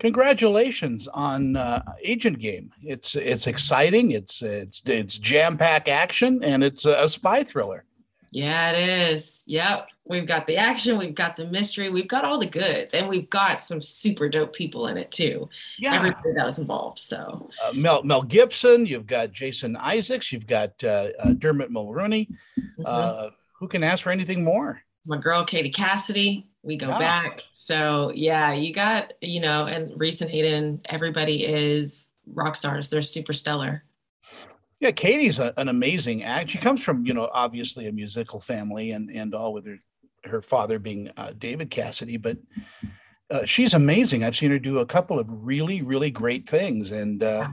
congratulations on uh, Agent Game. It's it's exciting. It's it's it's jam pack action, and it's a, a spy thriller. Yeah, it is. Yep. We've got the action, we've got the mystery, we've got all the goods, and we've got some super dope people in it too. Yeah. Everybody that was involved. So Uh, Mel Mel Gibson, you've got Jason Isaacs, you've got uh, uh, Dermot Mulroney. mhm. Uh, who can ask for anything more? my girl Katie Cassidy, we go Yeah. back. So yeah, you got, you know, and Reese and Hayden, everybody is rock stars. They're super stellar. Yeah, Katie's a, an amazing act. She comes from, you know, obviously a musical family and and all with her her father being uh, David Cassidy, but uh, she's amazing. I've seen her do a couple of really really great things, and uh,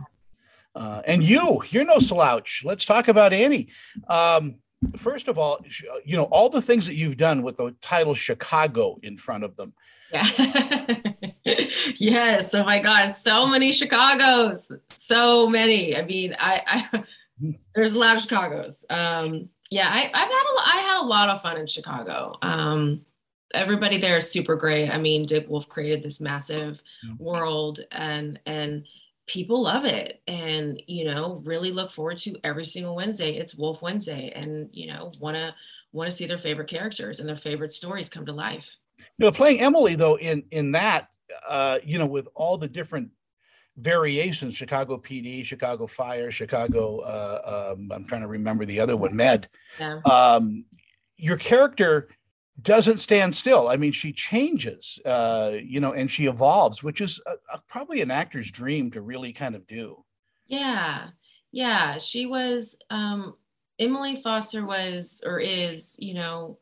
uh, and you, you're no slouch. Let's talk about Annie. Um, first of all, you know all the things that you've done with the title Chicago in front of them. Yeah. yes. Oh my God. So many Chicago's. So many. I mean, I, I there's a lot of Chicago's. Um, yeah, I, I've had a, I had a lot of fun in Chicago. Um, everybody there is super great. I mean, Dick Wolf created this massive Yeah. world and, and people love it and, you know, really look forward to every single Wednesday. It's Wolf Wednesday and, you know, want to, want to see their favorite characters and their favorite stories come to life. You know, playing Emily though in in that, uh, you know, with all the different variations, Chicago PD, Chicago Fire, Chicago. Uh, um, I'm trying to remember the other one, Med. Yeah. Um, your character doesn't stand still. I mean, she changes, uh, you know, and she evolves, which is a, a, probably an actor's dream to really kind of do. Yeah. Yeah. She was, um, Emily Foster was or is, you know,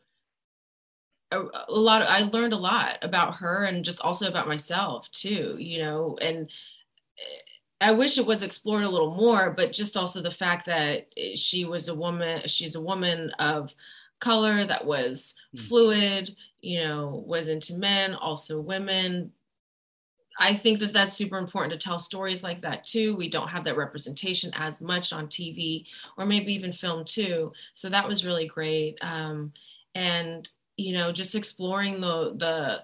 a, a lot of, I learned a lot about her and just also about myself too, you know, and eh, I wish it was explored a little more, but just also the fact that eh, she was a woman, she's a woman of color that was Hmm. fluid, you know, was into men, also women. I think that that's super important to tell stories like that too. We don't have that representation as much on TV or maybe even film too. So that was really great. Um, and you know, just exploring the the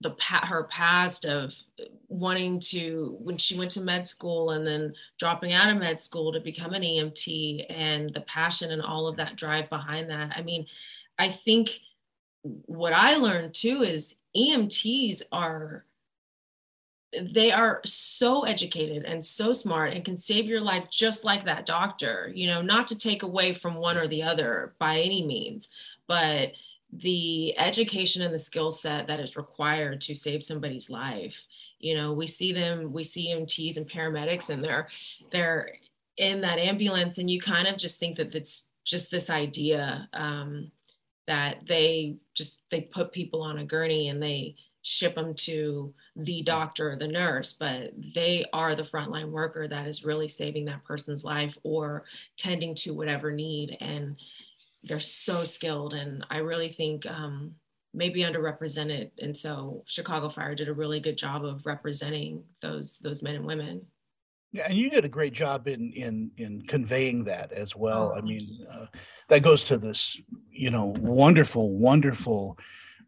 the her past of wanting to when she went to med school and then dropping out of med school to become an EMT and the passion and all of that drive behind that. I mean, I think what I learned too is EMTs are they are so educated and so smart and can save your life just like that doctor you know not to take away from one or the other by any means but the education and the skill set that is required to save somebody's life. You know we see them we see EMTs and paramedics and they're they're in that ambulance and you kind of just think that it's just this idea um, that they just they put people on a gurney and they ship them to the doctor or the nurse but they are the frontline worker that is really saving that person's life or tending to whatever need. And they're so skilled and i really think um, maybe underrepresented and so chicago fire did a really good job of representing those those men and women Yeah, and you did a great job in in in conveying that as well. I Oh. mean, uh, that goes to this, you know, wonderful, wonderful.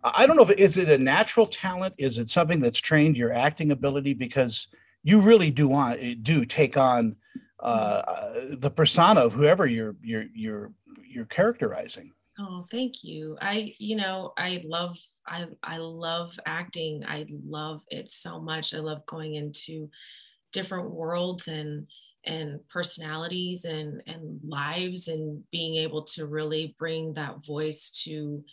I I don't know if is it a natural talent? Is it something that's trained your acting ability? Because you really do want do take on uh, uh, the persona of whoever you're you're you're you're characterizing. Oh, thank you. I, you know, I love, I, I love acting. I love it so much. I love going into different worlds and and personalities and and lives and being able to really bring that voice to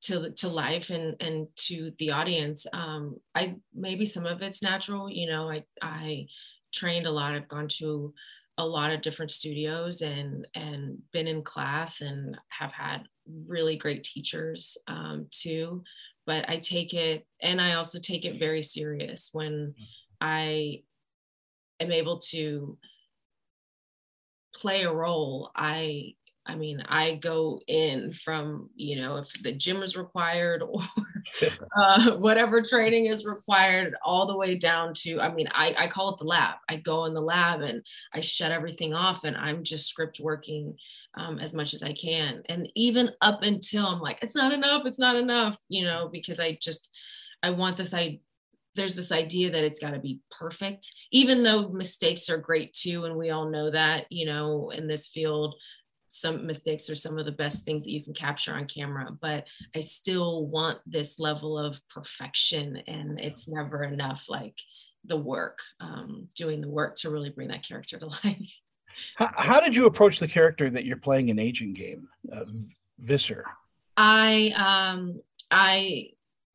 to to life and and to the audience. Um, I maybe some of it's natural. You know, I I trained a lot. I've gone to a lot of different studios and and been in class and have had really great teachers um, too. But i take it and i also take it very serious when i am able to play a role i i mean i go in from you know if the gym is required or uh, whatever training is required all the way down to i mean I, I call it the lab. I go in the lab and i shut everything off and i'm just script working um, as much as i can. And even up until i'm like it's not enough it's not enough you know because i just i want this i there's this idea that it's got to be perfect even though mistakes are great too and we all know that you know in this field some mistakes are some of the best things that you can capture on camera but i still want this level of perfection and it's never enough like the work um, doing the work to really bring that character to life how, how did you approach the character that you're playing in agent game uh, visser i um i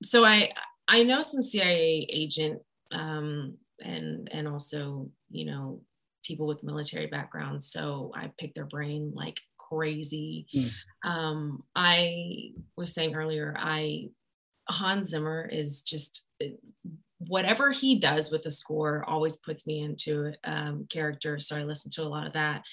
so i i know some cia agent um and and also you know people with military backgrounds. So I picked their brain like crazy. Mm. Um, I was saying earlier, I Hans Zimmer is just whatever he does with the score always puts me into um, character. So I listen to a lot of that.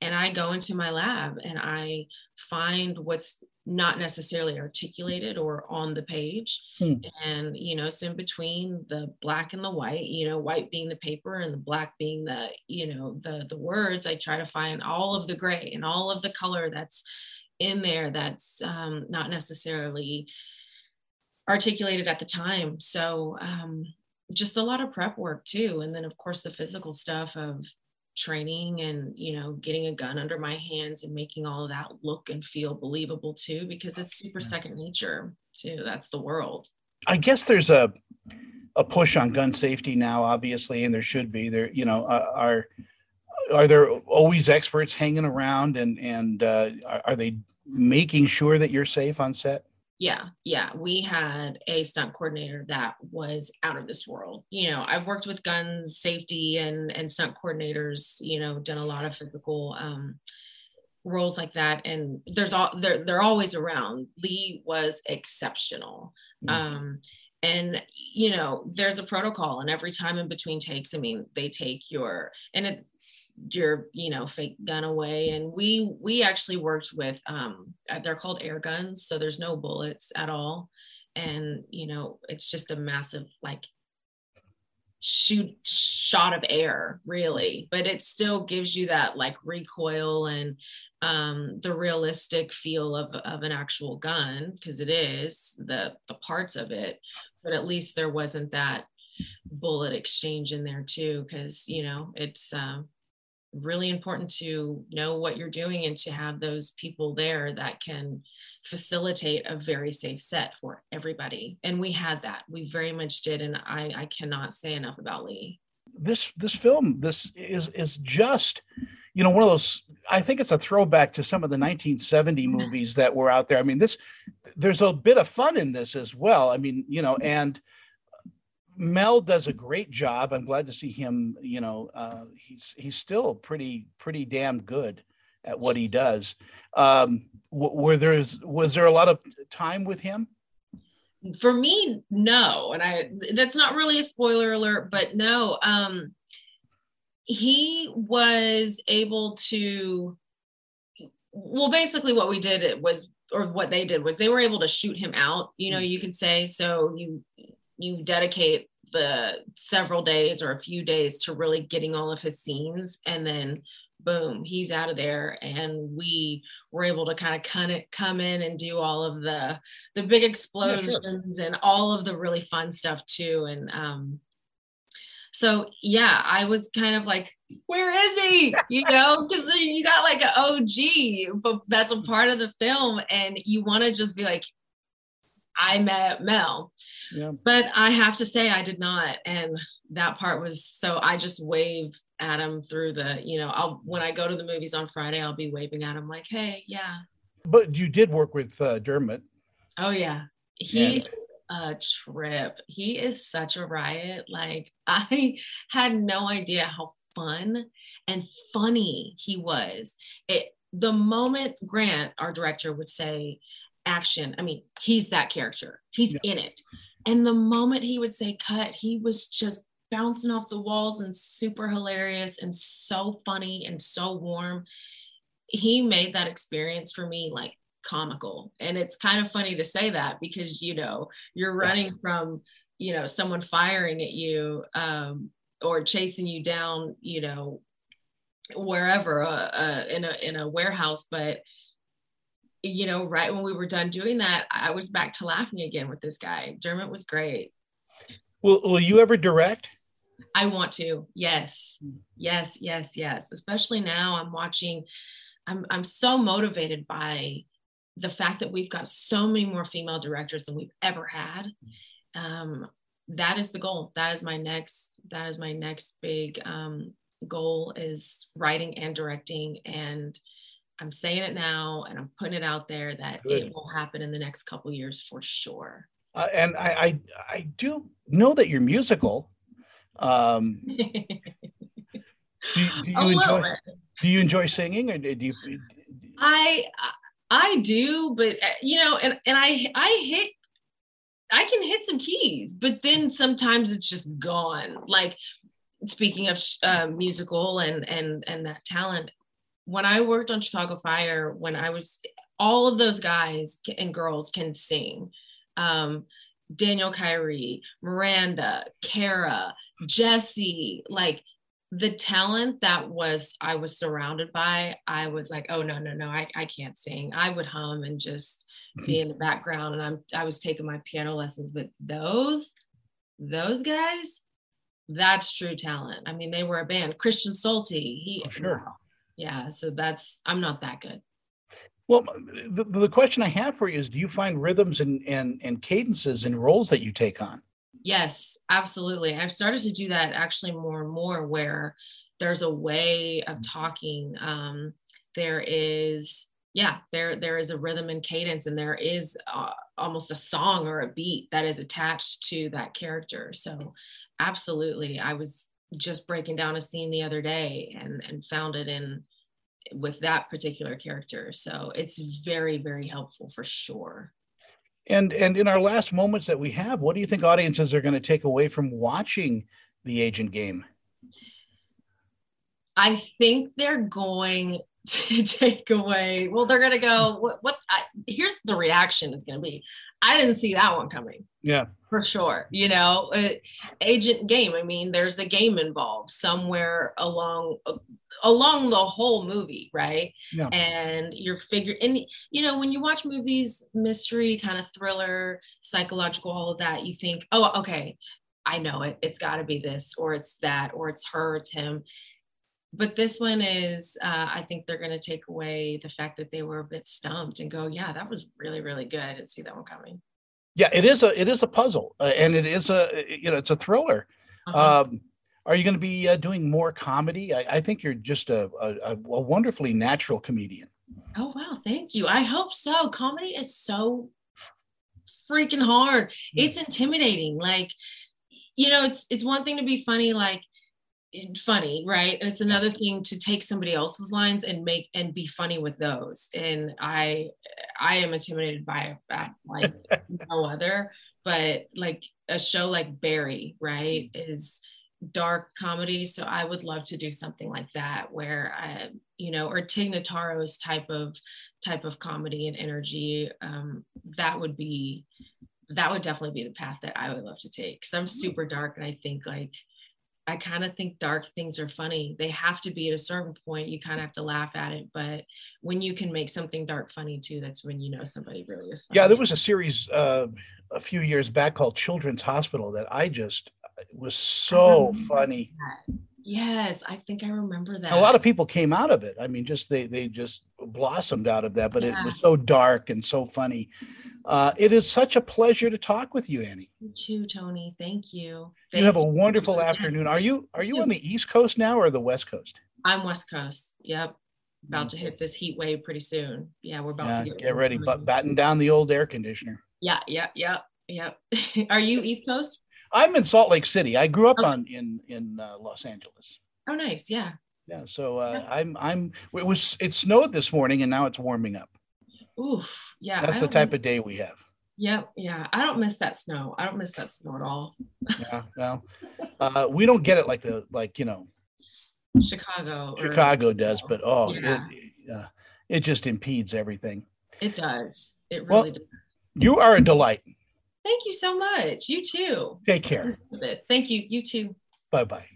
And I go into my lab and I find what's not necessarily articulated or on the page. Hmm. And, you know, so in between the black and the white, you know, white being the paper and the black being the, you know, the the words, I try to find all of the gray and all of the color that's in there that's um, not necessarily articulated at the time. So um, just a lot of prep work too. And then of course the physical stuff of training and you know getting a gun under my hands and making all of that look and feel believable too because it's super second nature too that's the world. I guess there's a a push on gun safety now obviously and there should be. There you know uh, are are there always experts hanging around and and uh, are they making sure that you're safe on set yeah yeah we had a stunt coordinator that was out of this world you know i've worked with guns safety and and stunt coordinators you know done a lot of physical um roles like that and there's all they're, they're always around lee was exceptional mm-hmm. um and you know there's a protocol and every time in between takes i mean they take your and it your you know fake gun away. And we we actually worked with um uh, they're called air guns so there's no bullets at all. And you know it's just a massive like shoot shot of air really. But it still gives you that like recoil and um the realistic feel of of an actual gun because it is the the parts of it. But at least there wasn't that bullet exchange in there too because you know it's um really important to know what you're doing and to have those people there that can facilitate a very safe set for everybody. And we had that. We very much did. And i i cannot say enough about lee. This this film this is is just you know one of those i think it's a throwback to some of the 1970 movies that were out there. I mean this there's a bit of fun in this as well. I mean you know and Mel does a great job. I'm glad to see him. You know, uh, he's he's still pretty pretty damn good at what he does. Um, were there was there a lot of time with him? For me, no, and I that's not really a spoiler alert, but no. Um, he was able to. Well, basically, what we did was, or what they did was, they were able to shoot him out. You know, mm. you could say so. You you dedicate the several days or a few days to really getting all of his scenes and then boom he's out of there. And we were able to kind of kind of come in and do all of the the big explosions yeah, sure. and all of the really fun stuff too. And um so yeah i was kind of like where is he? You know because you got like an og but that's a part of the film. And you want to just be like I met Mel. Yeah. But I have to say I did not. And that part was so I just wave at him through the, you know, I'll when I go to the movies on Friday, I'll be waving at him like, hey, yeah. But you did work with uh, Dermot. Oh yeah. He and- is a trip. He is such a riot. Like I had no idea how fun and funny he was. It the moment Grant, our director, would say, action. I mean, he's that character. He's yeah. in it. And the moment he would say cut, he was just bouncing off the walls and super hilarious and so funny and so warm. He made that experience for me like comical. And it's kind of funny to say that because, you know, you're running from, you know, someone firing at you um, or chasing you down, you know, wherever uh, uh, in a in a warehouse, but you know, right when we were done doing that, I was back to laughing again with this guy. Dermot was great. Will Will you ever direct? I want to. Yes. Yes, yes, yes. Especially now I'm watching I'm I'm so motivated by the fact that we've got so many more female directors than we've ever had. Um, that is the goal. That is my next that is my next big um, goal is writing and directing and I'm saying it now and I'm putting it out there that Good. it will happen in the next couple years for sure. Uh, and I, I, I do know that you're musical. Um, do, do, you enjoy do you enjoy singing or do you? I I do, but uh, you know, and and I I hit I can hit some keys, but then sometimes it's just gone. Like speaking of uh, musical and and and that talent, when I worked on Chicago Fire, when I was all of those guys and girls can sing. Um, Daniel Kyri, Miranda, Kara, Jesse, like the talent that was I was surrounded by, I was like, oh no, no, no, I, I can't sing. I would hum and just be in the background and I'm I was taking my piano lessons, but those those guys, that's true talent. I mean, they were a band. Christian Stolte, he oh, sure. Yeah, so that's I'm not that good. Well, the, the question I have for you is do you find rhythms and, and, and cadences and roles that you take on? Yes, absolutely. I've started to do that actually more and more where there's a way of talking. Um, there is, yeah, there there is a rhythm and cadence, and there is uh, almost a song or a beat that is attached to that character. So, absolutely, I was just breaking down a scene the other day and and found it in with that particular character. So it's very very helpful for sure. And and in our last moments that we have, what do you think audiences are going to take away from watching the agent game? I think they're going to take away. Well, they're going to go. What? what I, here's the reaction is going to be. I didn't see that one coming. Yeah, for sure. You know, uh, agent game. I mean, there's a game involved somewhere along along the whole movie, right? Yeah. And you're figuring, and you know, when you watch movies, mystery, kind of thriller, psychological, all of that, you think, oh, okay, I know it. It's got to be this, or it's that, or it's her, it's him. But this one is, uh, I think they're going to take away the fact that they were a bit stumped and go, yeah, that was really, really good. I didn't see that one coming. Yeah, it is a it is a puzzle, uh, and it is a you know it's a thriller. Uh-huh. Um, are you going to be uh, doing more comedy? I, I, think you're just a, a, a wonderfully natural comedian. Oh wow, thank you. I hope so. Comedy is so freaking hard. It's intimidating. Like, you know, it's it's one thing to be funny, like funny, right? And it's another thing to take somebody else's lines and make and be funny with those. And I I am intimidated by a like no other. But like a show like Barry, right, is dark comedy. So I would love to do something like that where I, you know, or Tig Notaro's type of type of comedy and energy. Um, that would be that would definitely be the path that I would love to take. Cause I'm super dark and I think like I kind of think dark things are funny. They have to be at a certain point. You kind of have to laugh at it. But when you can make something dark funny too, that's when you know somebody really is funny. Yeah, there was a series uh, a few years back called Children's Hospital that I just it was so funny. That. Yes, I think I remember that. A lot of people came out of it. I mean, just they they just blossomed out of that. But yeah. it was so dark and so funny. Uh, it is such a pleasure to talk with you, Annie. You too, Tony. Thank you. Thank you have a wonderful afternoon. Are you are you on the East Coast now or the West Coast? I'm West Coast. Yep. About to hit this heat wave pretty soon. Yeah, we're about yeah, to get, get ready, but batten down the old air conditioner. Yeah, yeah, yeah, yeah. Are you East Coast? I'm in Salt Lake City. I grew up okay. on in in uh, Los Angeles. Oh, nice. Yeah. Yeah. So uh, yeah. I'm I'm it was it snowed this morning and now it's warming up. Oof. Yeah. That's the type miss, of day we have. Yep. Yeah. I don't miss that snow. I don't miss that snow at all. yeah. Well, uh, we don't get it like the like you know. Chicago. Chicago or, does, but oh, yeah. it, uh, it just impedes everything. It does. It really well, does. You are a delight. Thank you so much. You too. Take care. Thank you. You too. Bye bye.